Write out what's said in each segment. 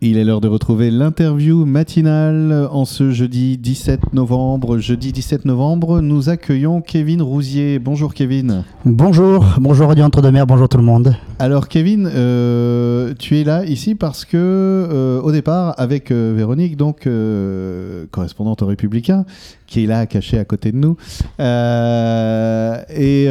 Il est l'heure de retrouver l'interview matinale en ce jeudi 17 novembre. Jeudi 17 novembre, nous accueillons Kevin Rousier. Bonjour Kevin. Bonjour, bonjour Radio Entre-deux-Mers, bonjour tout le monde. Alors Kevin, euh, tu es là ici parce que euh, au départ, avec euh, Véronique, donc correspondante au Républicain, qui est là caché à côté de nous, et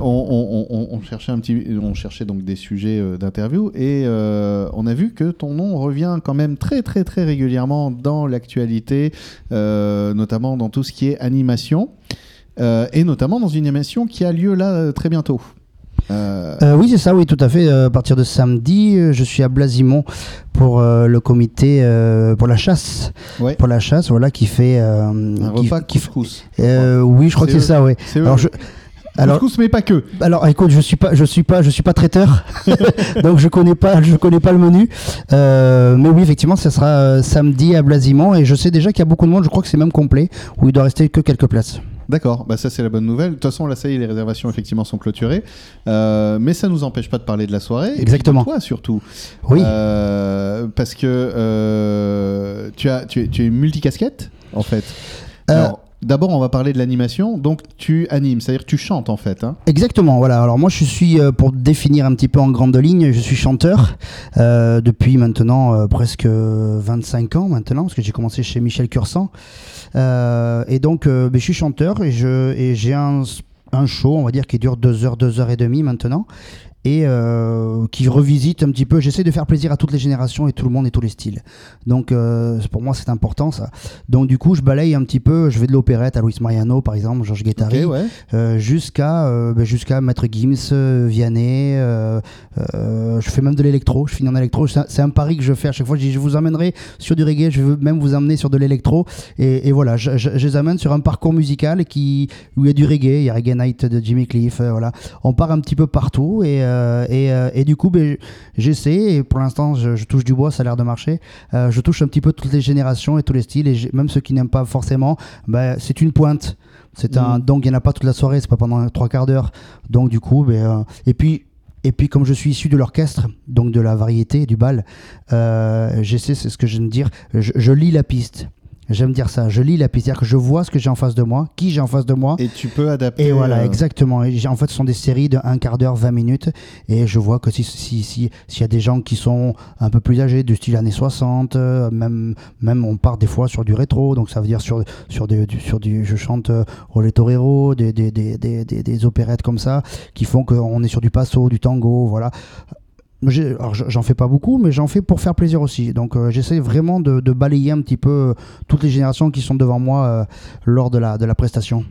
on, on, cherchait un petit, on cherchait donc des sujets d'interview et on a vu que ton nom revient quand même très très très régulièrement dans l'actualité, notamment dans tout ce qui est animation, et notamment dans une animation qui a lieu là très bientôt. Oui, c'est ça, oui, tout à fait. à partir de samedi, je suis à Blasimont pour le comité pour la chasse. Pour la chasse, voilà, qui fait. un repas qui, couscous. oui, je crois que c'est ça, oui. Alors, je, alors, couscous, mais pas que. Alors, écoute, je suis pas, je suis pas, je suis pas traiteur, donc je connais pas, je connais pas le menu. Euh, mais oui, effectivement, ça sera euh, samedi à Blasimont et je sais déjà qu'il y a beaucoup de monde. Je crois que c'est même complet, où il doit rester que quelques places. D'accord, bah ça c'est la bonne nouvelle. De toute façon, là, ça y est, les réservations effectivement sont clôturées. Euh, mais ça nous empêche pas de parler de la soirée. Exactement. Et toi surtout. Oui. parce que tu, as, tu, es, tu es multicasquette, en fait. Alors, D'abord, on va parler de l'animation. Donc, tu animes, c'est-à-dire tu chantes en fait. Hein. Exactement. Voilà. Alors moi, je suis euh, pour définir un petit peu en grande ligne, je suis chanteur euh, depuis maintenant euh, presque 25 ans maintenant, parce que j'ai commencé chez Michel Cursan. et donc, ben, je suis chanteur et j'ai un un show, on va dire, qui dure 2 heures, 2 heures et demie maintenant et euh, qui revisite un petit peu. J'essaie de faire plaisir à toutes les générations et tout le monde et tous les styles. Donc euh, pour moi c'est important ça. Donc du coup je balaye un petit peu, je vais de l'opérette à Luis Mariano par exemple, Georges Guettari, euh, jusqu'à ben, jusqu'à Maître Gims, Vianney. je fais même de l'électro, je finis en électro. C'est un, pari que je fais à chaque fois. Je dis je vous emmènerai sur du reggae, je veux même vous amener sur de l'électro. Et, voilà, je, je, les amène sur un parcours musical qui où il y a du reggae, il y a Reggae Night de Jimmy Cliff. voilà, on part un petit peu partout et euh, euh, et, du coup, ben, j'essaie, et pour l'instant, je, touche du bois, ça a l'air de marcher. Euh, je touche un petit peu toutes les générations et tous les styles, et même ceux qui n'aiment pas forcément, ben, c'est une pointe. C'est un, mm. donc il n'y en a pas toute la soirée, c'est pas pendant trois quarts d'heure. Donc du coup, ben, et puis et puis, comme je suis issu de l'orchestre, donc de la variété, du bal, j'essaie, c'est ce que je viens de dire, je lis la piste. J'aime dire ça. Je lis la c'est-à-dire que je vois ce que j'ai en face de moi, qui j'ai en face de moi. Et tu peux adapter. Et voilà, euh, exactement. Et en fait, ce sont des séries de un quart d'heure, 20 minutes. Et je vois que s'il si, si, s'il y a des gens qui sont un peu plus âgés, du style années 60, euh, même, même on part des fois sur du rétro. Donc ça veut dire sur, sur, du, sur du. Je chante euh, Olé Torero, des, des, des, des, des opérettes comme ça, qui font qu'on est sur du passo, du tango. Voilà. J'en fais pas beaucoup, mais j'en fais pour faire plaisir aussi. Donc euh, j'essaie vraiment de, balayer un petit peu euh, toutes les générations qui sont devant moi euh, lors de la, de la prestation.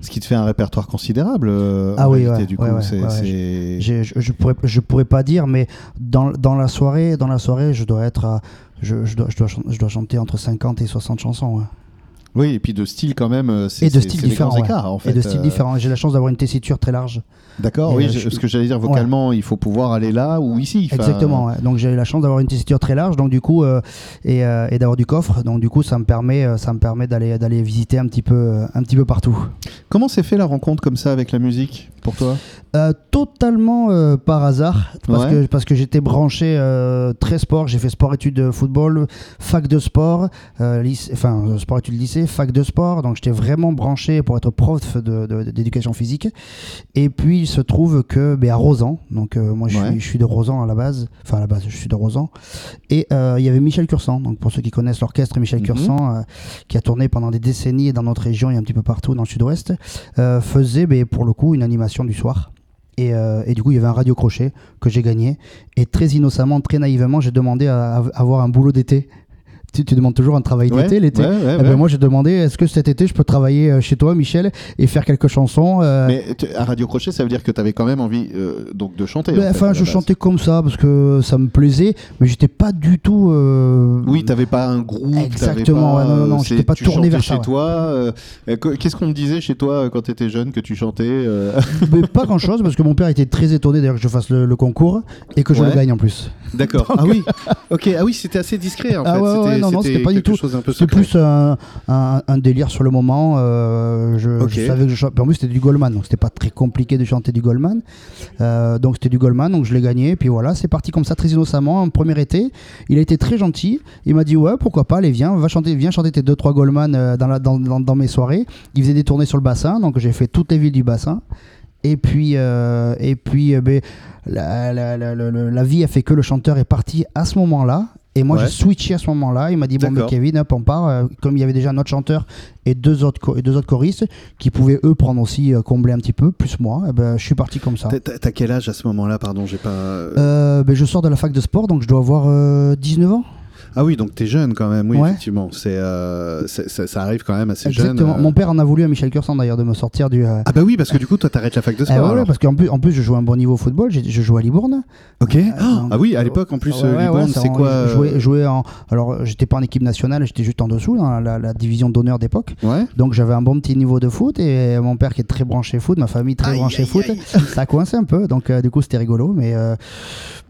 Ce qui te fait un répertoire considérable. ah oui, du coup, Je, pourrais, je pourrais pas dire, mais dans, dans, la soirée, dans la soirée, je dois être, je, je, dois, je, dois, chanter entre 50 et 60 chansons. Oui, et puis de style quand même. Et de style différents. en fait. Et de style différents. J'ai la chance d'avoir une tessiture très large. D'accord, oui, euh, ce que j'allais dire vocalement, il faut pouvoir aller là ou ici. Exactement, donc j'ai la chance d'avoir une tessiture très large, donc du coup, euh, et, euh, et d'avoir du coffre, donc du coup, ça me permet, ça me permet d'aller, d'aller visiter un petit peu, un petit peu partout. Comment s'est fait la rencontre comme ça avec la musique pour toi? Totalement par hasard, parce que parce que j'étais branché très sport, j'ai fait sport-études football, fac de sport, lycée, enfin sport-études lycée, fac de sport, donc j'étais vraiment branché pour être prof d'éducation physique, et puis il se trouve que ben, à Rosan, donc euh, moi je, suis, de Rosan à la base, enfin à la base je suis de Rosan, et euh, il y avait Michel Cursan, donc pour ceux qui connaissent l'orchestre Michel mm Cursan, euh, qui a tourné pendant des décennies dans notre région et un petit peu partout dans le sud-ouest, faisait ben, pour le coup une animation du soir. Et, et, du coup, il y avait un radio crochet que j'ai gagné. Et très innocemment, très naïvement, j'ai demandé à avoir un boulot d'été tu, demandes toujours un travail d'été l'été. Eh ben, moi, j'ai demandé est-ce que cet été, je peux travailler euh, chez toi, Michel, et faire quelques chansons euh? Mais à Radio Crochet, ça veut dire que tu avais quand même envie euh, donc de chanter. Ben, enfin, je chantais comme ça parce que ça me plaisait, mais j'étais pas du tout. Oui, t'avais pas un groupe. Exactement. Pas... non, non, j'étais pas tourné vers chez toi. Qu'est-ce qu'on te disait chez toi quand tu étais jeune que tu chantais Pas grand-chose parce que mon père était très étonné d'ailleurs que je fasse le, concours et que je le gagne en plus. D'accord. Ah oui. Ok. Ah oui, c'était assez discret en ah fait. Non, non, c'était pas du tout. secret. plus un, un- un délire sur le moment. euh, je, savais que je. En plus, c'était du Goldman, donc c'était pas très compliqué de chanter du Goldman. Euh, donc c'était du Goldman, donc je l'ai gagné. Et puis voilà, c'est parti comme ça, très innocemment. Un premier été, il a été très gentil. Il m'a dit ouais, pourquoi pas, allez viens, va chanter, viens chanter tes deux trois Goldman euh, dans, la, dans, dans, dans mes soirées. Il faisait des tournées sur le bassin, donc j'ai fait toutes les villes du bassin. Et puis, euh, et puis euh, ben, la, la, la, la- la- la vie a fait que le chanteur est parti à ce moment-là. Et moi, Ouais. j'ai switché à ce moment-là. Il m'a dit Bon, mais. Kevin, hop, on part. Euh, Comme il y avait déjà un autre chanteur et deux autres, et deux autres choristes qui pouvaient, eux, prendre aussi, euh, combler un petit peu, plus moi, eh ben, je suis parti comme ça. T'as- quel âge à ce moment-là? Pardon, j'ai pas. Euh, ben, je sors de la fac de sport, donc je dois avoir euh, 19 ans. Ah oui, donc t'es jeune quand même. Oui, Ouais. effectivement. C'est euh, c'est- ça, ça arrive quand même assez jeune. Exactement. euh. Mon père en a voulu à Michel Cursan d'ailleurs de me sortir du. euh, Ah bah oui, parce que du coup, toi, t'arrêtes la fac de eh sport. ouais, parce qu'en plus, en plus, je joue un bon niveau au football. Je joue à Libourne. Ok. donc, ah oui, à l'époque, en plus, Ouais, euh, Libourne, c'est quoi je euh, jouais, jouais en. Alors, j'étais pas en équipe nationale, j'étais juste en dessous, dans la, la division d'honneur d'époque. Ouais. Donc, j'avais un bon petit niveau de foot et mon père qui est très branché foot, ma famille très Aïe, branchée aïe, foot, aïe. ça a coincé un peu. Donc, euh, du coup, c'était rigolo, mais euh,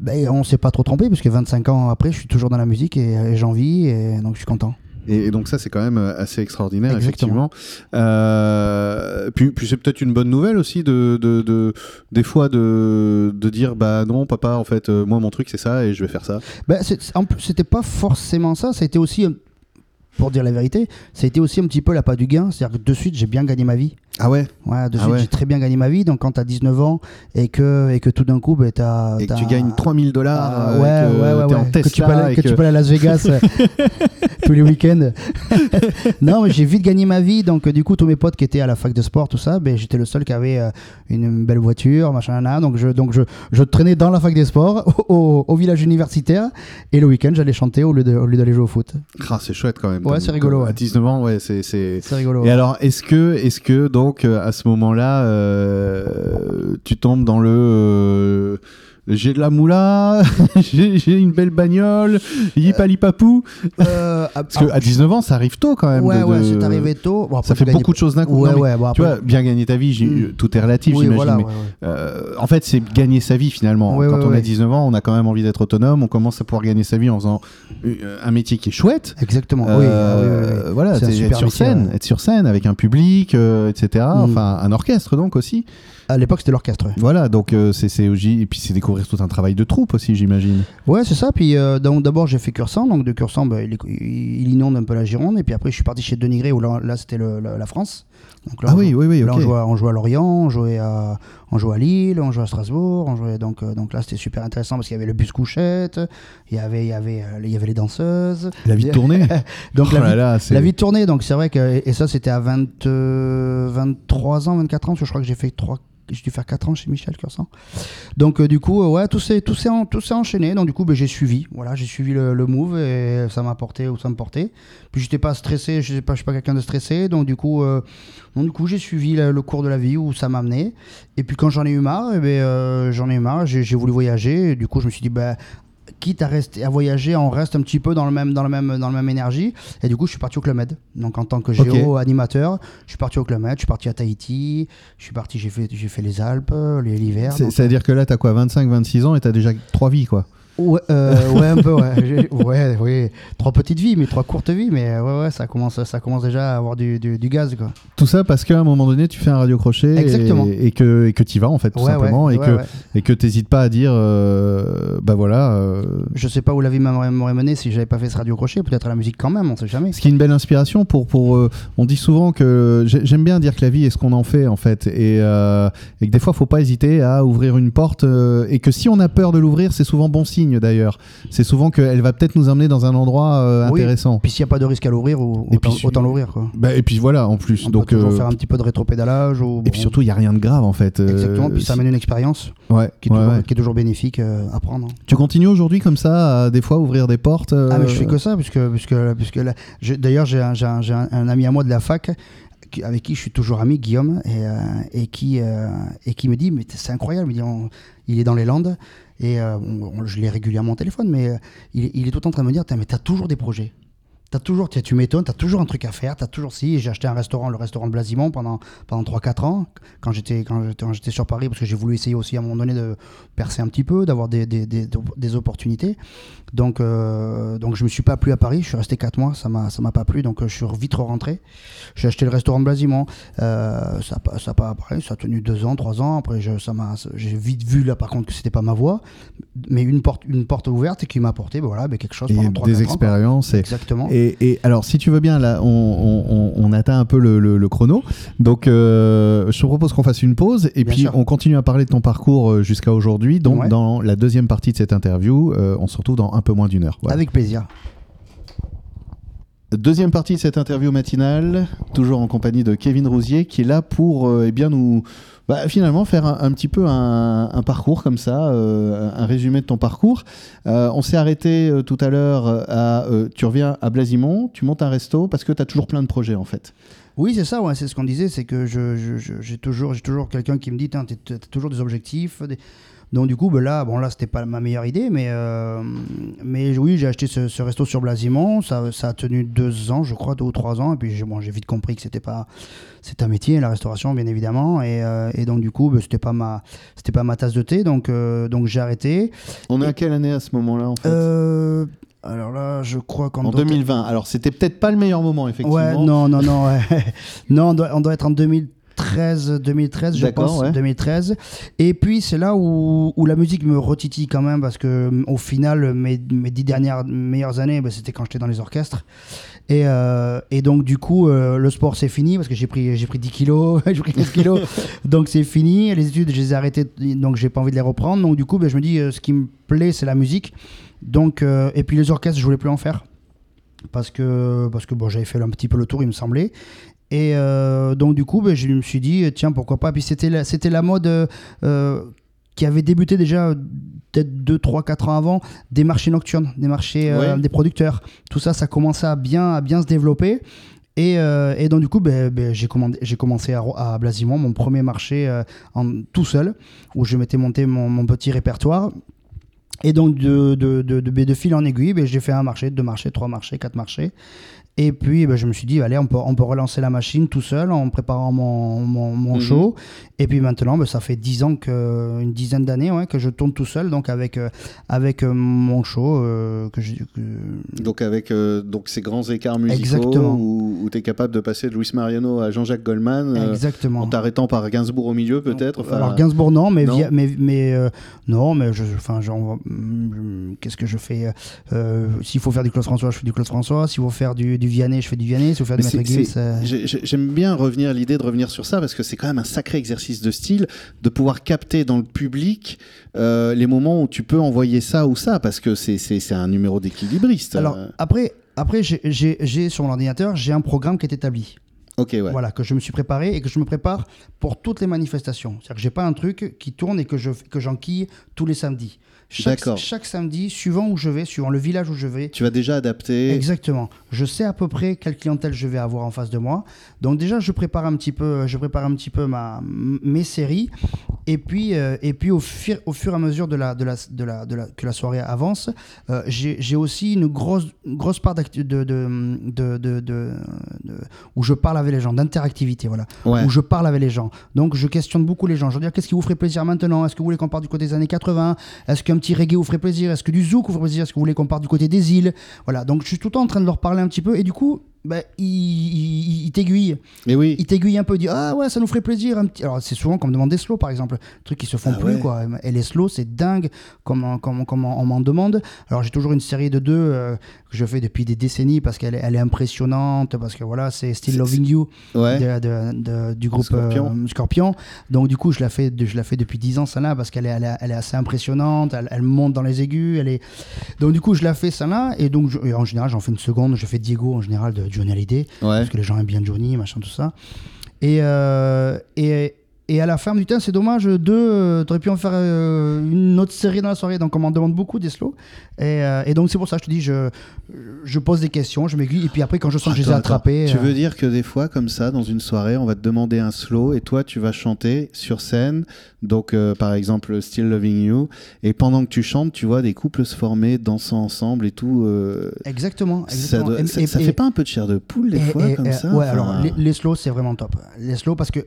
ben, on s'est pas trop trompé parce que 25 ans après, je suis toujours dans la musique et, et j'en vis et donc je suis content. Et, donc ça, c'est quand même euh, assez extraordinaire, Exactement. effectivement. Euh, puis puis c'est peut-être une bonne nouvelle aussi de, de, de- des fois de, de dire bah non papa en fait euh, moi mon truc c'est ça et je vais faire ça. C'est- en plus, c'était pas forcément ça, ça a été aussi. Pour dire la vérité, ça a été aussi un petit peu la pas du gain. C'est-à-dire que de suite, j'ai bien gagné ma vie. Ah ouais? Ouais, de Ah suite, ouais. j'ai très bien gagné ma vie. Donc, quand t'as 19 ans et que, et que tout d'un coup, ben, t'as. Et que tu gagnes 3000 dollars. Ah, euh, ouais, ouais, ouais, ouais. que tu peux aller, et que tu que- peux aller à Las Vegas tous les week-ends. non, mais j'ai vite gagné ma vie. Donc, euh, du coup, tous mes potes qui étaient à la fac de sport, tout ça, ben, j'étais le seul qui avait euh, une belle voiture, machin, nan, nan. Donc, je, donc je, je traînais dans la fac des sports, au, au village universitaire. Et le week-end, j'allais chanter au lieu d'aller jouer au foot. Ah, c'est chouette quand même. Ouais, c'est rigolo, À ouais. 19 ans, ouais, c'est c'est. Rigolo. Et alors, est-ce que, est-ce que donc euh, à ce moment-là, euh, tu tombes dans le euh, j'ai de la moula, j'ai une belle bagnole, yipalipapou Euh, ah, Parce qu'à 19 ans, ça arrive tôt quand même. ouais, de- ouais, c'est arrivé tôt. Bon, Ça fait beaucoup de choses d'un coup. Ouais, Non, mais ouais, bon, Tu vois, bien gagner ta vie, Mm. tout est relatif, Oui, j'imagine. voilà, ouais, euh, en fait, c'est gagner sa vie finalement. Quand on a ouais. 19 ans, on a quand même envie d'être autonome. On commence à pouvoir gagner sa vie en faisant euh, un métier qui est chouette. Exactement. Euh, oui, ah, oui, oui. Voilà, être sur métier, scène, être sur scène avec un public, euh, etc. Mm. Enfin, un orchestre donc aussi. À l'époque, c'était l'orchestre. Voilà, donc euh, c'est aussi- et puis c'est découvrir tout un travail de troupe aussi, j'imagine. Ouais, c'est ça. Puis euh, d'abord, j'ai fait Cursan. Donc, de Cursan, bah, il, inonde un peu la Gironde. Et puis après, je suis parti chez Denigré, où là, là, c'était la, France. Donc, là, Ah on oui, oui, oui, là, on, jouait, à- on jouait à Lorient, on jouait à, on jouait à Lille, on jouait à Strasbourg. On jouait, donc, euh, donc là, c'était super intéressant parce qu'il y avait le bus couchette, il y avait, il y avait, euh, il y avait les danseuses. La vie de tournée. Donc, Oh la, vie, là, c'est- la vie de tournée. Donc, c'est vrai que. Et ça, c'était à 20, euh, 23 ans, 24 ans, parce que je crois que j'ai fait 3 j'ai dû faire 4 ans chez Michel Cursan. Donc euh, du coup, euh, ouais, tout s'est tout s'est en- enchaîné. Donc du coup, ben, j'ai suivi. Voilà, j'ai suivi le, move et ça m'a porté où ça me portait. Puis j'étais pas stressé, je sais pas, je suis pas quelqu'un de stressé. Donc du coup, euh, donc, du coup, j'ai suivi le, cours de la vie où ça m'a amené. Et puis quand j'en ai eu marre, eh ben, j'en ai eu marre. J'ai j'ai voulu voyager. Et du coup, je me suis dit, ben quitte à rester à voyager, on reste un petit peu dans le même dans le même dans le même énergie. Et du coup, je suis parti au Club Med. Donc en tant que géo animateur, je suis parti au Club Med. Je suis parti à Tahiti. Je suis parti, j'ai fait j'ai fait les Alpes, euh, l'hiver. C'est-à-dire que là, t'as quoi, 25, 26 ans et t'as déjà trois vies, quoi. Ouais, euh, ouais, un peu, ouais. Ouais, oui. Trois petites vies, mais trois courtes vies, mais ouais, ouais, ça commence, ça commence déjà à avoir du, du, du gaz, quoi. Tout ça parce qu'à un moment donné, tu fais un radio crochet Exactement. et, et que et que t'y vas en fait tout Ouais, simplement ouais, et que et que t'hésites pas à dire euh, bah voilà. euh, Je sais pas où la vie m'aurait mené si j'avais pas fait ce radio crochet, peut-être à la musique quand même, on sait jamais. Ce qui est une belle inspiration pour pour. euh, on dit souvent que j'ai- j'aime bien dire que la vie est ce qu'on en fait en fait et, euh, et que des fois faut pas hésiter à ouvrir une porte et que si on a peur de l'ouvrir c'est souvent bon signe d'ailleurs. C'est souvent qu'elle va peut-être nous emmener dans un endroit euh, Oui. intéressant. Puis s'il n'y a pas de risque à l'ouvrir, autant, autant l'ouvrir, quoi. Bah, et puis voilà en plus On donc. peut toujours euh, faire un petit peu de rétropédalage. Ou, et puis surtout il y a rien de grave en fait. euh, Exactement, puis ça si- amène une expérience Ouais, qui, est ouais, toujours- ouais. qui est toujours bénéfique euh, à prendre. Tu continues aujourd'hui comme ça à des fois ouvrir des portes. euh, Ah, mais je fais que ça, puisque, d'ailleurs, j'ai un, un- j'ai un- un ami à moi de la fac avec qui je suis toujours ami, Guillaume, et, euh, et, qui, euh, et qui me dit Mais c'est incroyable, il, me dit, on- il est dans les Landes, et euh, je l'ai régulièrement au téléphone, mais euh, il, est- il est tout le temps en train de me dire Mais t'as toujours des projets. As toujours, tu tu m'étonnes, tu as toujours un truc à faire, tu as toujours si. J'ai acheté un restaurant, le restaurant de pendant, pendant 3-4 ans, quand j'étais quand j'étais- sur Paris, parce que j'ai voulu essayer aussi à un moment donné de percer un petit peu, d'avoir des, des, des, des opportunités. Donc, euh, donc je me suis pas plu à Paris, je suis resté 4 mois, ça m'a ça m'a pas plu, donc euh, je suis vite rentré. J'ai acheté le restaurant de Blasimont, euh, ça ça pas pareil, ça a tenu 2 ans, 3 ans, après je, ça m'a j'ai vite vu là par contre que c'était pas ma voie, mais une porte une porte ouverte qui m'a apporté ben voilà, ben quelque chose pendant 3 des ans. expériences. Et, Exactement. et, et alors, si tu veux bien, là, on, on- on- on atteint un peu le, le- le chrono. Donc, euh, je te propose qu'on fasse une pause et Bien puis sûr. on continue à parler de ton parcours euh, jusqu'à aujourd'hui. Donc, Ouais. dans la deuxième partie de cette interview, euh, on se retrouve dans un peu moins d'une heure. Voilà. Avec plaisir. Deuxième partie de cette interview matinale, toujours en compagnie de Kevin Rousier, qui est là pour euh, eh bien nous bah, finalement faire un, petit peu un, parcours comme ça, euh, un résumé de ton parcours. Euh, on s'est arrêté euh, tout à l'heure à tu reviens à Blasimont, tu montes un resto parce que tu as toujours plein de projets en fait. Oui, c'est ça, c'est ce qu'on disait, c'est que je, je- je- j'ai toujours, j'ai quelqu'un qui me dit, t'as toujours des objectifs. des- Donc du coup, ben là, bon là, c'était pas ma meilleure idée, mais, mais oui, j'ai acheté ce, ce resto sur Blasimont, ça, ça a tenu deux ans, je crois, deux ou trois ans, et puis j'ai bon, vite compris que c'était pas, c'est un métier, la restauration, bien évidemment, et, euh, et donc du coup, ben, c'était pas ma, c'était pas ma tasse de thé, donc, euh, donc j'ai arrêté. On est à quelle année à ce moment-là en fait Euh, alors là, je crois qu'en En 2020. Alors c'était peut-être pas le meilleur moment effectivement. Ouais, non, non, non. ouais. non, on doit, on doit être en 2013, 2013 je pense. ouais. 2013. Et puis, c'est là où, où la musique me retitille quand même, parce que mm, au final, mes, mes dix dernières meilleures années, bah, c'était quand j'étais dans les orchestres. Et, euh, et donc, du coup, euh, le sport, c'est fini, parce que j'ai pris, j'ai pris 10 kilos, j'ai pris 15 kilos. donc, c'est fini. Les études, je les ai arrêtées, donc j'ai pas envie de les reprendre. Donc, du coup, bah, je me dis, euh, ce qui me plaît, c'est la musique. Donc, et puis les orchestres, je voulais plus en faire parce que, parce que bon, j'avais fait un petit peu le tour, il me semblait. Et euh, donc, du coup, ben, je me suis dit, tiens, pourquoi pas. Puis c'était la, c'était la mode euh, euh, qui avait débuté déjà peut-être 2, 3, 4 ans avant, des marchés nocturnes, des marchés euh, des producteurs. Tout ça, ça commençait à bien, à bien se développer. Et, euh, et donc, du coup, ben, ben, j'ai, commandé- j'ai commencé à, à Blasimont, mon premier marché euh, en, tout seul, où je m'étais monté mon, mon petit répertoire. Et donc, de, de, de, de, de fil en aiguille, j'ai fait un marché, deux marchés, trois marchés, quatre marchés. Et puis, ben, je me suis dit, allez, on peut, on peut relancer la machine tout seul en préparant mon, mon, mon Mhm. show. Et puis maintenant, ben, ça fait dix ans, que, une dizaine d'années ouais, que je tourne tout seul, donc avec, euh, avec euh, mon show. euh, que j'ai- que- Donc avec euh, donc ces grands écarts musicaux Exactement. où, tu es capable de passer de Luis Mariano à Jean-Jacques Goldman euh, Exactement. en t'arrêtant par Gainsbourg au milieu peut-être. enfin, Alors Gainsbourg non, mais non. via- mais, mais non, mais je, enfin, genre, hum, qu'est-ce que je fais S'il faut faire du Claude François, je fais du Claude François. S'il faut faire du, du Vianney, je fais du Vianney. S'il faut faire du Maître J'aime bien revenir l'idée de revenir sur ça parce que c'est quand même un sacré exercice de style de pouvoir capter dans le public euh, les moments où tu peux envoyer ça ou ça parce que c'est- un numéro d'équilibriste. Alors Euh, après, après j'ai- sur mon ordinateur, j'ai un programme qui est établi. ok ouais. Voilà, que je me suis préparé et que je me prépare pour toutes les manifestations. C'est-à-dire que j'ai pas un truc qui tourne et que je que j'enquille tous les samedis. Chaque, samedi, suivant où je vais, suivant le village où je vais, Tu vas déjà adapter. Exactement. Je sais à peu près quelle clientèle je vais avoir en face de moi. Donc déjà, je prépare un petit peu, je prépare un petit peu ma, mes séries. Et puis, euh, et puis au, fur, au fur et à mesure de la, de la, de la, de la- que la soirée avance, euh, j'ai aussi une grosse, une grosse part d'actu- de, de, de, de- de- de- où je parle avec les gens, d'interactivité, voilà. Ouais. Où je parle avec les gens. Donc je questionne beaucoup les gens. Je veux dire, qu'est-ce qui vous ferait plaisir maintenant? Est-ce que vous voulez qu'on parte du côté des années 80 Est-ce qu'un petit reggae vous ferait plaisir? Est-ce que du zouk vous ferait plaisir? Est-ce que vous voulez qu'on parte du côté des îles? Voilà, donc je suis tout le temps en train de leur parler un petit peu et du coup, ils, ils- ils t'aiguillent. Mais oui. Ils t'aiguillent un peu, ils disent Ah ouais, ça nous ferait plaisir. Un petit... Alors c'est souvent qu'on me demande des slows par exemple, trucs qui se font Ah plus ouais. quoi. Et les slows, c'est dingue comme, comme, comme on m'en demande. Alors j'ai toujours une série de deux euh, que je fais depuis des décennies parce qu'elle est, elle est impressionnante, parce que voilà, c'est Still Loving You Ouais. de- de- de- du groupe Scorpion. euh, Scorpion. Donc du coup, je la fais, je la fais depuis 10 ans celle-là parce qu'elle est, elle est, elle est assez impressionnante. Elle, elle monte dans les aigus. Elle est. Donc du coup, je la fais celle-là et donc je- et en général, j'en fais une seconde. Je fais Diego en général de Johnny Hallyday Ouais. parce que les gens aiment bien Johnny, machin tout ça. Et, euh, et et à la fin, dit, Tiens, c'est dommage, deux, euh, t'aurais pu en faire euh, une autre série dans la soirée. Donc, on m'en demande beaucoup des slows. Et, euh, et donc, c'est pour ça, je te dis, je, je pose des questions, je m'aiguille. Et puis après, quand je sens que je les ai attrapés. Tu euh, veux dire que des fois, comme ça, dans une soirée, on va te demander un slow et toi, tu vas chanter sur scène. Donc, euh, par exemple, Still Loving You. Et pendant que tu chantes, tu vois des couples se former, dansant ensemble et tout. euh, Exactement. ça exactement. doit- Et- ça, et- ça et- fait pas un peu de chair de poule des fois, comme ça Ouais, Enfin, alors les, les slows, c'est vraiment top. Les slows, parce que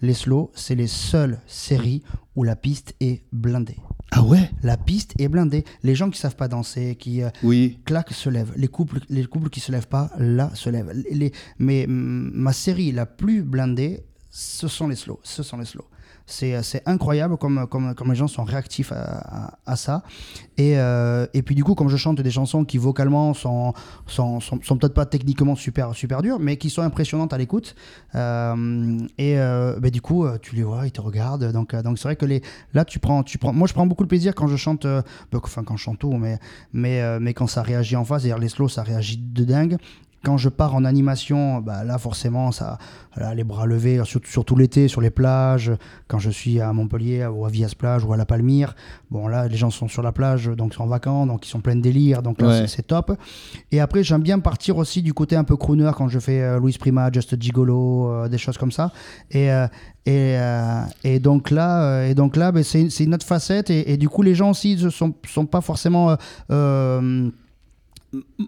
les slows, c'est les seules séries où la piste est blindée. Ah ouais? La piste est blindée. Les gens qui savent pas danser, qui euh, Oui. claquent, se lèvent. Les couples, les couples qui se lèvent pas, là, se lèvent. Les- mais mm, ma série la plus blindée, ce sont les slows. Ce sont les slows. C'est euh, c'est incroyable comme, les gens sont réactifs à, ça. Et, euh, et puis du coup, comme je chante des chansons qui vocalement sont, sont, peut-être pas techniquement super, super dures, mais qui sont impressionnantes à l'écoute. euh, et ben, du coup, tu les vois, ils te regardent. Donc c'est vrai que là, tu prends, moi je prends beaucoup de plaisir quand je chante, ben, enfin quand je chante tout, mais, mais, quand ça réagit en face, les slows, ça réagit de dingue. Quand je pars en animation, bah là forcément, ça, voilà, les bras levés, surtout, surtout l'été, sur les plages, quand je suis à Montpellier ou à Vias Plage ou à La Palmyre, bon là les gens sont sur la plage, donc ils sont en vacances, donc ils sont pleins de délire, donc là Ouais. c'est- top. Et après j'aime bien partir aussi du côté un peu crooner quand je fais euh, Louis Prima, Just Gigolo, euh, des choses comme ça. Et, euh, et, euh, et donc là, et donc là ben, c'est c'est une autre facette, et, et du coup les gens aussi ne sont, sont pas forcément... euh,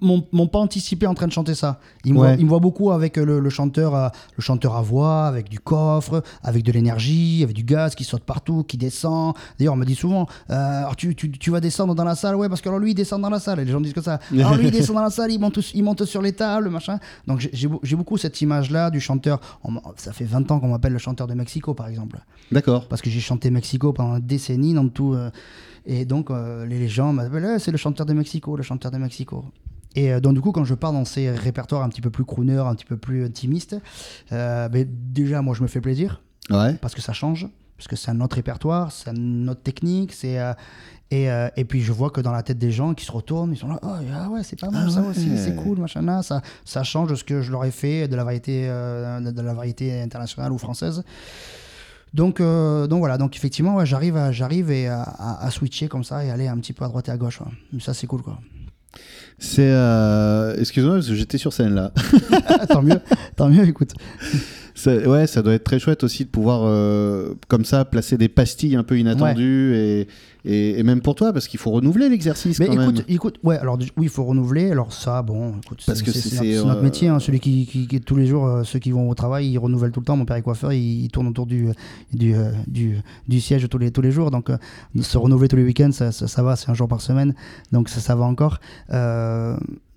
m'ont pas anticipé en train de chanter ça. Ils me, Ouais. voient, ils me voient beaucoup avec euh, le, le chanteur, à, le chanteur à voix, avec du coffre, avec de l'énergie, avec du gaz qui saute partout, qui descend. D'ailleurs, on me dit souvent, euh, alors tu, tu, tu vas descendre dans la salle, ouais, parce que alors lui il descend dans la salle. Et les gens disent que ça. Alors lui il descend dans la salle, il monte, il monte sur les tables, machin. Donc j'ai- j'ai beau- j'ai beaucoup cette image-là du chanteur. On ça fait 20 ans qu'on m'appelle le chanteur de Mexico, par exemple D'accord. parce que j'ai chanté Mexico pendant des décennies dans tout. euh, et donc, euh, les, les gens m'appellent Eh, c'est le chanteur de Mexico, le chanteur de Mexico. Et euh, donc, du coup, quand je pars dans ces répertoires un petit peu plus crooner, un petit peu plus intimistes, euh, ben, déjà, moi, je me fais plaisir Ouais. parce que ça change, parce que c'est un autre répertoire, c'est une autre technique, c'est. euh, et, euh, et puis je vois que dans la tête des gens qui se retournent, ils sont là, oh ah ouais, c'est pas mal Ah ça ouais. aussi, c'est cool, machin là, ça, ça change de ce que je leur ai fait, de la variété, de la variété internationale ou française. Donc, euh, donc voilà, donc effectivement, ouais, j'arrive, à, j'arrive et à, à- à switcher comme ça et aller un petit peu à droite et à gauche. ouais. Ça, c'est cool quoi. C'est. euh, Excuse-moi, parce que j'étais sur scène là. tant mieux, tant mieux, écoute. Ça- ouais, ça doit être très chouette aussi de pouvoir, euh, comme ça, placer des pastilles un peu inattendues et, et, et même pour toi, parce qu'il faut renouveler l'exercice Mais quand écoute, même. écoute, ouais, alors oui, il faut renouveler. Alors ça, bon, écoute, Parce c'est, que c'est- notre, euh, métier. hein, celui qui, qui, qui- tous les jours, euh, ceux qui vont au travail, ils renouvellent tout le temps. Mon père est coiffeur, il, il tourne autour du du, euh, du, du siège tous les tous les jours. Donc se renouveler tous les week-ends, ça, ça, ça va, c'est un jour par semaine, donc ça, ça va encore.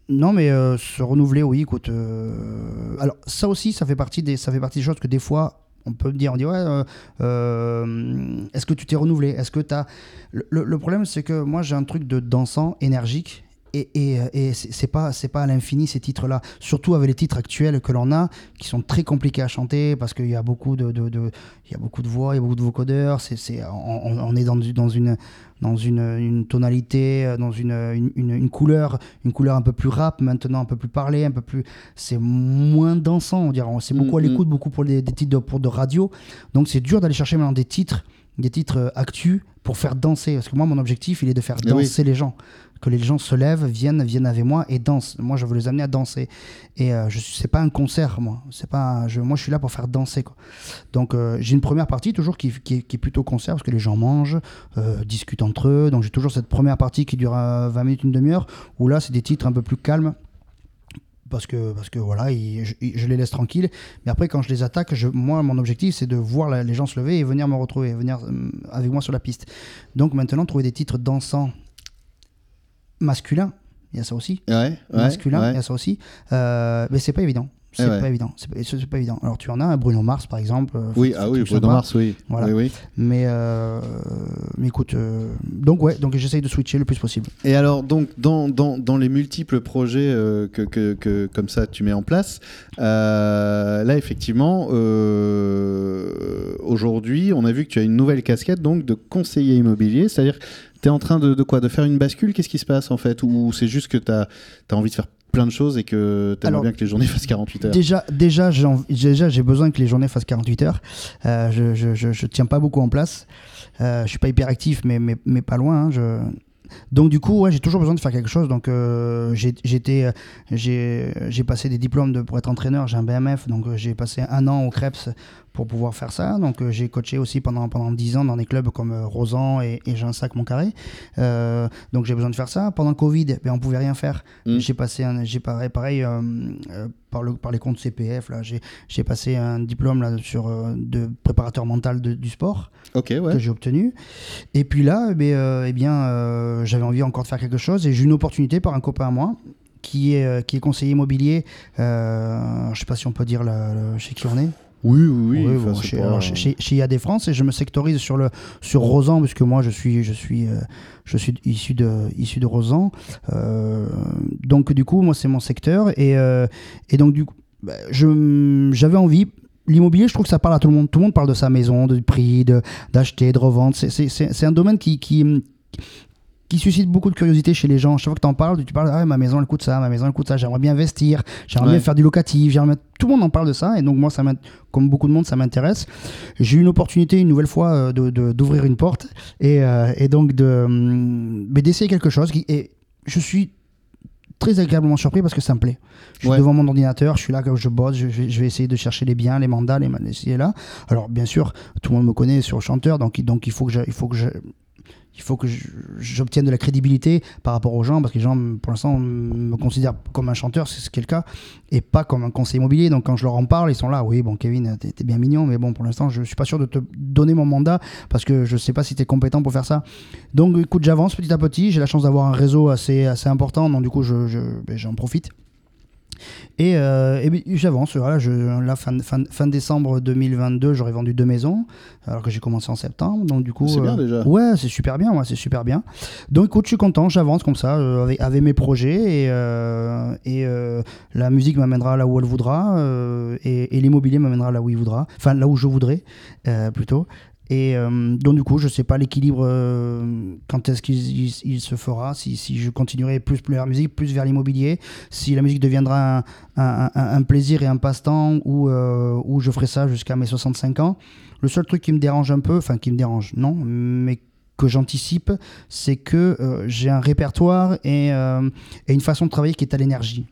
Non, mais euh, se renouveler, oui, écoute. euh, alors ça aussi, ça fait partie des ça fait partie des choses que des fois. On peut me dire, on dit, ouais, euh, est-ce que tu t'es renouvelé? Est-ce que tu le problème, c'est que moi, j'ai un truc de dansant, énergique, et, et, et c'est pas, c'est pas à l'infini ces titres-là. Surtout avec les titres actuels que l'on a, qui sont très compliqués à chanter, parce qu'il y a beaucoup de, de, de- il y a beaucoup de voix, il y a beaucoup de vocodeurs, c'est, c'est, on, est dans, une dans une, une tonalité, euh, dans une, une, une- une couleur, une couleur un peu plus rap maintenant, un peu plus parlé, un peu plus, c'est moins dansant, on dirait. C'est beaucoup à Mm, mm. l'écoute, beaucoup pour des, des titres de, pour de radio. Donc c'est dur d'aller chercher maintenant des titres, des titres euh, actus pour faire danser. Parce que moi, mon objectif, il est de faire oui. danser les gens. Que les gens se lèvent, viennent, viennent avec moi et dansent. Moi, je veux les amener à danser. Et euh, je c'est pas un concert, moi. C'est pas, je, moi, je suis là pour faire danser. Donc, euh, j'ai une première partie toujours qui, est, plutôt concert parce que les gens mangent, euh, discutent entre eux. Donc, j'ai toujours cette première partie qui dure euh, 20 minutes, une demi-heure, où là, c'est des titres un peu plus calmes parce que, parce que voilà, je, les laisse tranquilles. Mais après, quand je les attaque, je, moi, mon objectif, c'est de voir les gens se lever et venir me retrouver, venir euh, avec moi sur la piste. Donc maintenant, trouver des titres dansants masculins, il y a ça aussi. Ouais, masculin, ouais. il y a ça aussi. Euh, mais c'est pas évident. C'est Eh ouais. pas évident. C'est pas, c'est évident. Alors tu en as un Bruno Mars par exemple. euh, Oui, ah oui, Bruno. Mars, oui. Voilà. oui, oui. Mais, euh, mais écoute, euh, donc ouais, donc j'essaye de switcher le plus possible. Et alors, donc, dans, dans, dans les multiples projets euh, que, que, que, comme ça, tu mets en place, là, effectivement, aujourd'hui, on a vu que tu as une nouvelle casquette donc de conseiller immobilier, c'est-à-dire tu es en train de, de quoi De faire une bascule? Qu'est-ce qui se passe en fait? Ou c'est juste que tu as, envie de faire plein de choses et que tu Alors, bien que les journées fassent 48 heures? Déjà, déjà, j'ai besoin que les journées fassent 48 heures. Euh, je, je, je, je tiens pas beaucoup en place. Euh, je suis pas hyper actif, mais, mais, mais pas loin. hein, je... Donc du coup, ouais, j'ai toujours besoin de faire quelque chose. Donc euh, j'ai j'étais, j'ai j'ai passé des diplômes de, pour être entraîneur. J'ai un BMF, donc euh, j'ai passé un an au Krebs pour pouvoir faire ça. Donc euh, j'ai coaché aussi pendant pendant 10 ans dans des clubs comme euh, Rosan et, et Ginsac Montcarré. Euh, donc j'ai besoin de faire ça. Pendant le Covid, ben, on pouvait rien faire. Mm. J'ai passé un, j'ai pareil, pareil euh, par, le, par les comptes CPF là, j'ai, j'ai passé un diplôme là sur de préparateur mental de- du sport Ok, que ouais. j'ai obtenu. Et puis là, eh bien, euh, eh bien j'avais envie encore de faire quelque chose et j'ai eu une opportunité par un copain à moi qui est, qui est conseiller immobilier. Je sais pas si on peut dire le- chez qui on est. Oui, oui, oui. Enfin, bon, chez, pas- alors, chez, chez- IAD France et je me sectorise sur le sur Rosan puisque moi je suis je suis euh, je suis issu de issu de Rosan Euh, donc du coup moi c'est mon secteur et euh, et donc du coup bah, j'avais envie L'immobilier, je trouve que ça parle à tout le monde. Tout le monde parle de sa maison, de prix, de- d'acheter, de, revendre. C'est- un domaine qui, qui, qui suscite beaucoup de curiosité chez les gens. Chaque fois que tu en parles, tu parles, ah, ma maison elle coûte ça, ma maison elle coûte ça, j'aimerais bien investir, j'aimerais Ouais. bien faire du locatif, j'aimerais tout le monde en parle de ça, et donc moi, ça comme beaucoup de monde, ça m'intéresse. J'ai eu une opportunité une nouvelle fois euh, de- d'ouvrir une porte et, euh, et donc de, hum, mais d'essayer quelque chose. Qui, et je suis très agréablement surpris parce que ça me plaît. Je suis devant mon ordinateur, je suis là, je bosse, je, vais- je vais essayer de chercher les biens, les mandats, les essayer là. Alors bien sûr, tout le monde me connaît sur chanteur, donc, donc il faut que je, il faut que je, il faut que je- j'obtienne de la crédibilité par rapport aux gens, parce que les gens, pour l'instant, me considèrent comme un chanteur, c'est ce qui est le cas, et pas comme un conseiller immobilier. Donc quand je leur en parle, ils sont là, oui, bon, Kevin, t'es t'es bien mignon, mais bon, pour l'instant, je suis pas sûr de te donner mon mandat, parce que je sais pas si tu es compétent pour faire ça. Donc écoute, j'avance petit à petit, j'ai la chance d'avoir un réseau assez, important, donc du coup, je- je- ben, j'en profite. Et, euh, et j'avance. Voilà, je, là, fin, fin, fin décembre 2022, j'aurais vendu deux maisons, alors que j'ai commencé en septembre. Donc, du coup. C'est bien, euh, déjà. Ouais, c'est super bien. Ouais, c'est super bien. Donc, écoute, je suis content. J'avance comme ça, euh, avec, avec mes projets. Et, et la musique m'amènera là où elle voudra. et et l'immobilier m'amènera là où il voudra. Enfin, là où je voudrais, plutôt. Et euh, donc, du coup, je sais pas l'équilibre, euh, quand est-ce qu'il il- il se fera, si, si je continuerai plus vers la musique, plus vers l'immobilier, si la musique deviendra un, un- un- un plaisir et un passe-temps, ou euh, ou je ferai ça jusqu'à mes 65 ans. Le seul truc qui me dérange un peu, enfin qui me dérange, non, mais que j'anticipe, c'est que j'ai un répertoire et, et une façon de travailler qui est à l'énergie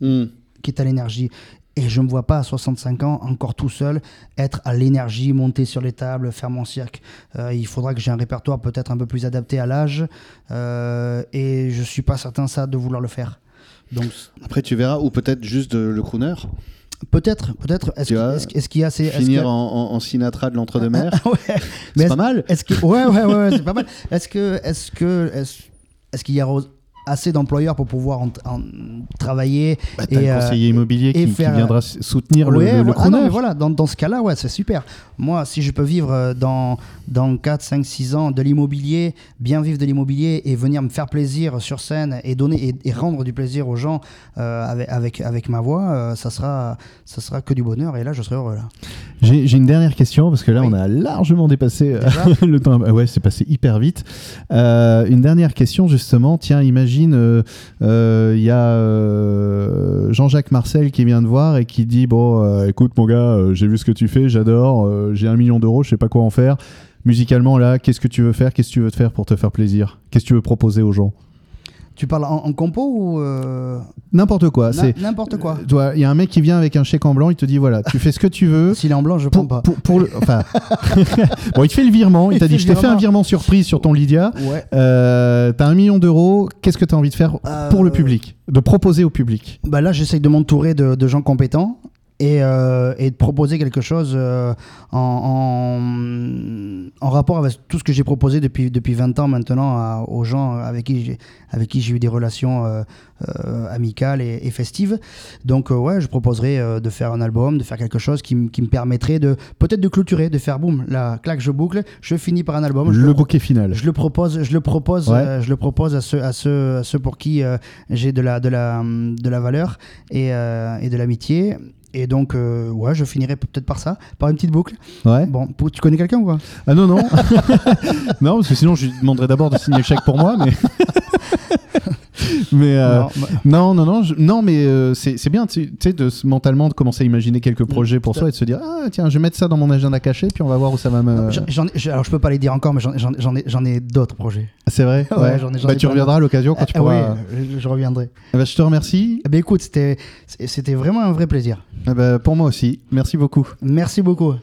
Hmm. qui est à l'énergie. Et je ne me vois pas à 65 ans, encore tout seul, être à l'énergie, monter sur les tables, faire mon cirque. Euh, il faudra que j'ai un répertoire peut-être un peu plus adapté à l'âge. euh, et je suis pas certain ça de vouloir le faire. Donc Après, tu verras, ou peut-être juste de- le crooner, peut-être, peut-être. Est-ce Tu qu'il y a est-ce finir en, Sinatra de l'entre-deux-mer. Ouais. c'est pas mal. Est-ce que ouais ouais ouais, ouais, c'est pas mal. Est-ce que est-ce que est-ce est-ce qu'il y a assez d'employeurs pour pouvoir en, en travailler Bah, et, le euh, conseiller immobilier et qui, qui faire- viendra s- soutenir le, Ouais, le. Ah non, mais voilà, dans, dans ce cas-là, ouais, c'est super. Moi, si je peux vivre euh, dans, dans 4, 5, 6 ans de l'immobilier, bien vivre de l'immobilier et venir me faire plaisir sur scène et donner et, et rendre du plaisir aux gens euh, avec, avec, avec ma voix, euh, ça, sera, ça sera que du bonheur et là, je serai heureux. Là. J'ai une dernière question parce que là Oui. on a largement dépassé le temps. Ouais, c'est passé hyper vite. Euh, une dernière question justement. Tiens, imagine euh, euh, il y a euh, Jean-Jacques Marcel qui vient te voir et qui dit bon, euh, écoute mon gars, euh, j'ai vu ce que tu fais, j'adore, euh, j'ai un million d'euros, je sais pas quoi en faire. Musicalement là, qu'est-ce que tu veux faire? Qu'est-ce que tu veux te faire pour te faire plaisir? Qu'est-ce que tu veux proposer aux gens? Tu parles en, en compo ou euh, N'importe quoi. C'est n'importe quoi vois, il y a un mec qui vient avec un chèque en blanc, il te dit voilà, tu fais ce que tu veux. S'il est en blanc, je prends Pour, pas. pour, pour le, enfin, bon, il te fait le virement. Il, Il t'a dit, je t'ai fait un virement. surprise sur ton Lydia. Ouais. Euh, T'as un million d'euros. Qu'est-ce que tu as envie de faire pour le Euh, public, de proposer au public? Bah là, j'essaye de m'entourer de, de gens compétents et, euh, et de proposer quelque chose euh, en, en, en rapport avec tout ce que j'ai proposé depuis, depuis 20 ans maintenant à- aux gens avec qui j'ai avec qui j'ai eu des relations euh, amicales et, et festives. Donc ouais, je proposerais euh, de faire un album, de faire quelque chose qui, qui me permettrait de peut-être de clôturer, de faire boum, la claque, je boucle, je finis par un album. Le bouquet final. je le propose, je le propose, Ouais. je le propose à ceux, à ceux, à ceux pour qui j'ai de la, de la, de la valeur et, et de l'amitié. Et donc, euh, ouais, je finirai peut-être par ça, par une petite boucle. Ouais. Bon, tu connais quelqu'un ou quoi Ah non, non. non, parce que sinon, je lui demanderais d'abord de signer le chèque pour moi. Mais mais euh, Non, bah, non, non, non, je- non, mais euh, c'est bien, tu sais, de mentalement de commencer à imaginer quelques projets pour soi et de se dire ah tiens, je vais mettre ça dans mon agenda caché, puis on va voir où ça va me. ai- alors je peux pas les dire encore, mais j'en ai, j'en ai d'autres projets. C'est vrai? Ouais, j'en ai- bah, tu reviendras à l'occasion quand tu Ah, pourras. oui, je, je reviendrai. Ben, je te remercie. Ben, écoute, c'était c'était vraiment un vrai plaisir. Eh ben, pour moi aussi. Merci beaucoup. Merci beaucoup.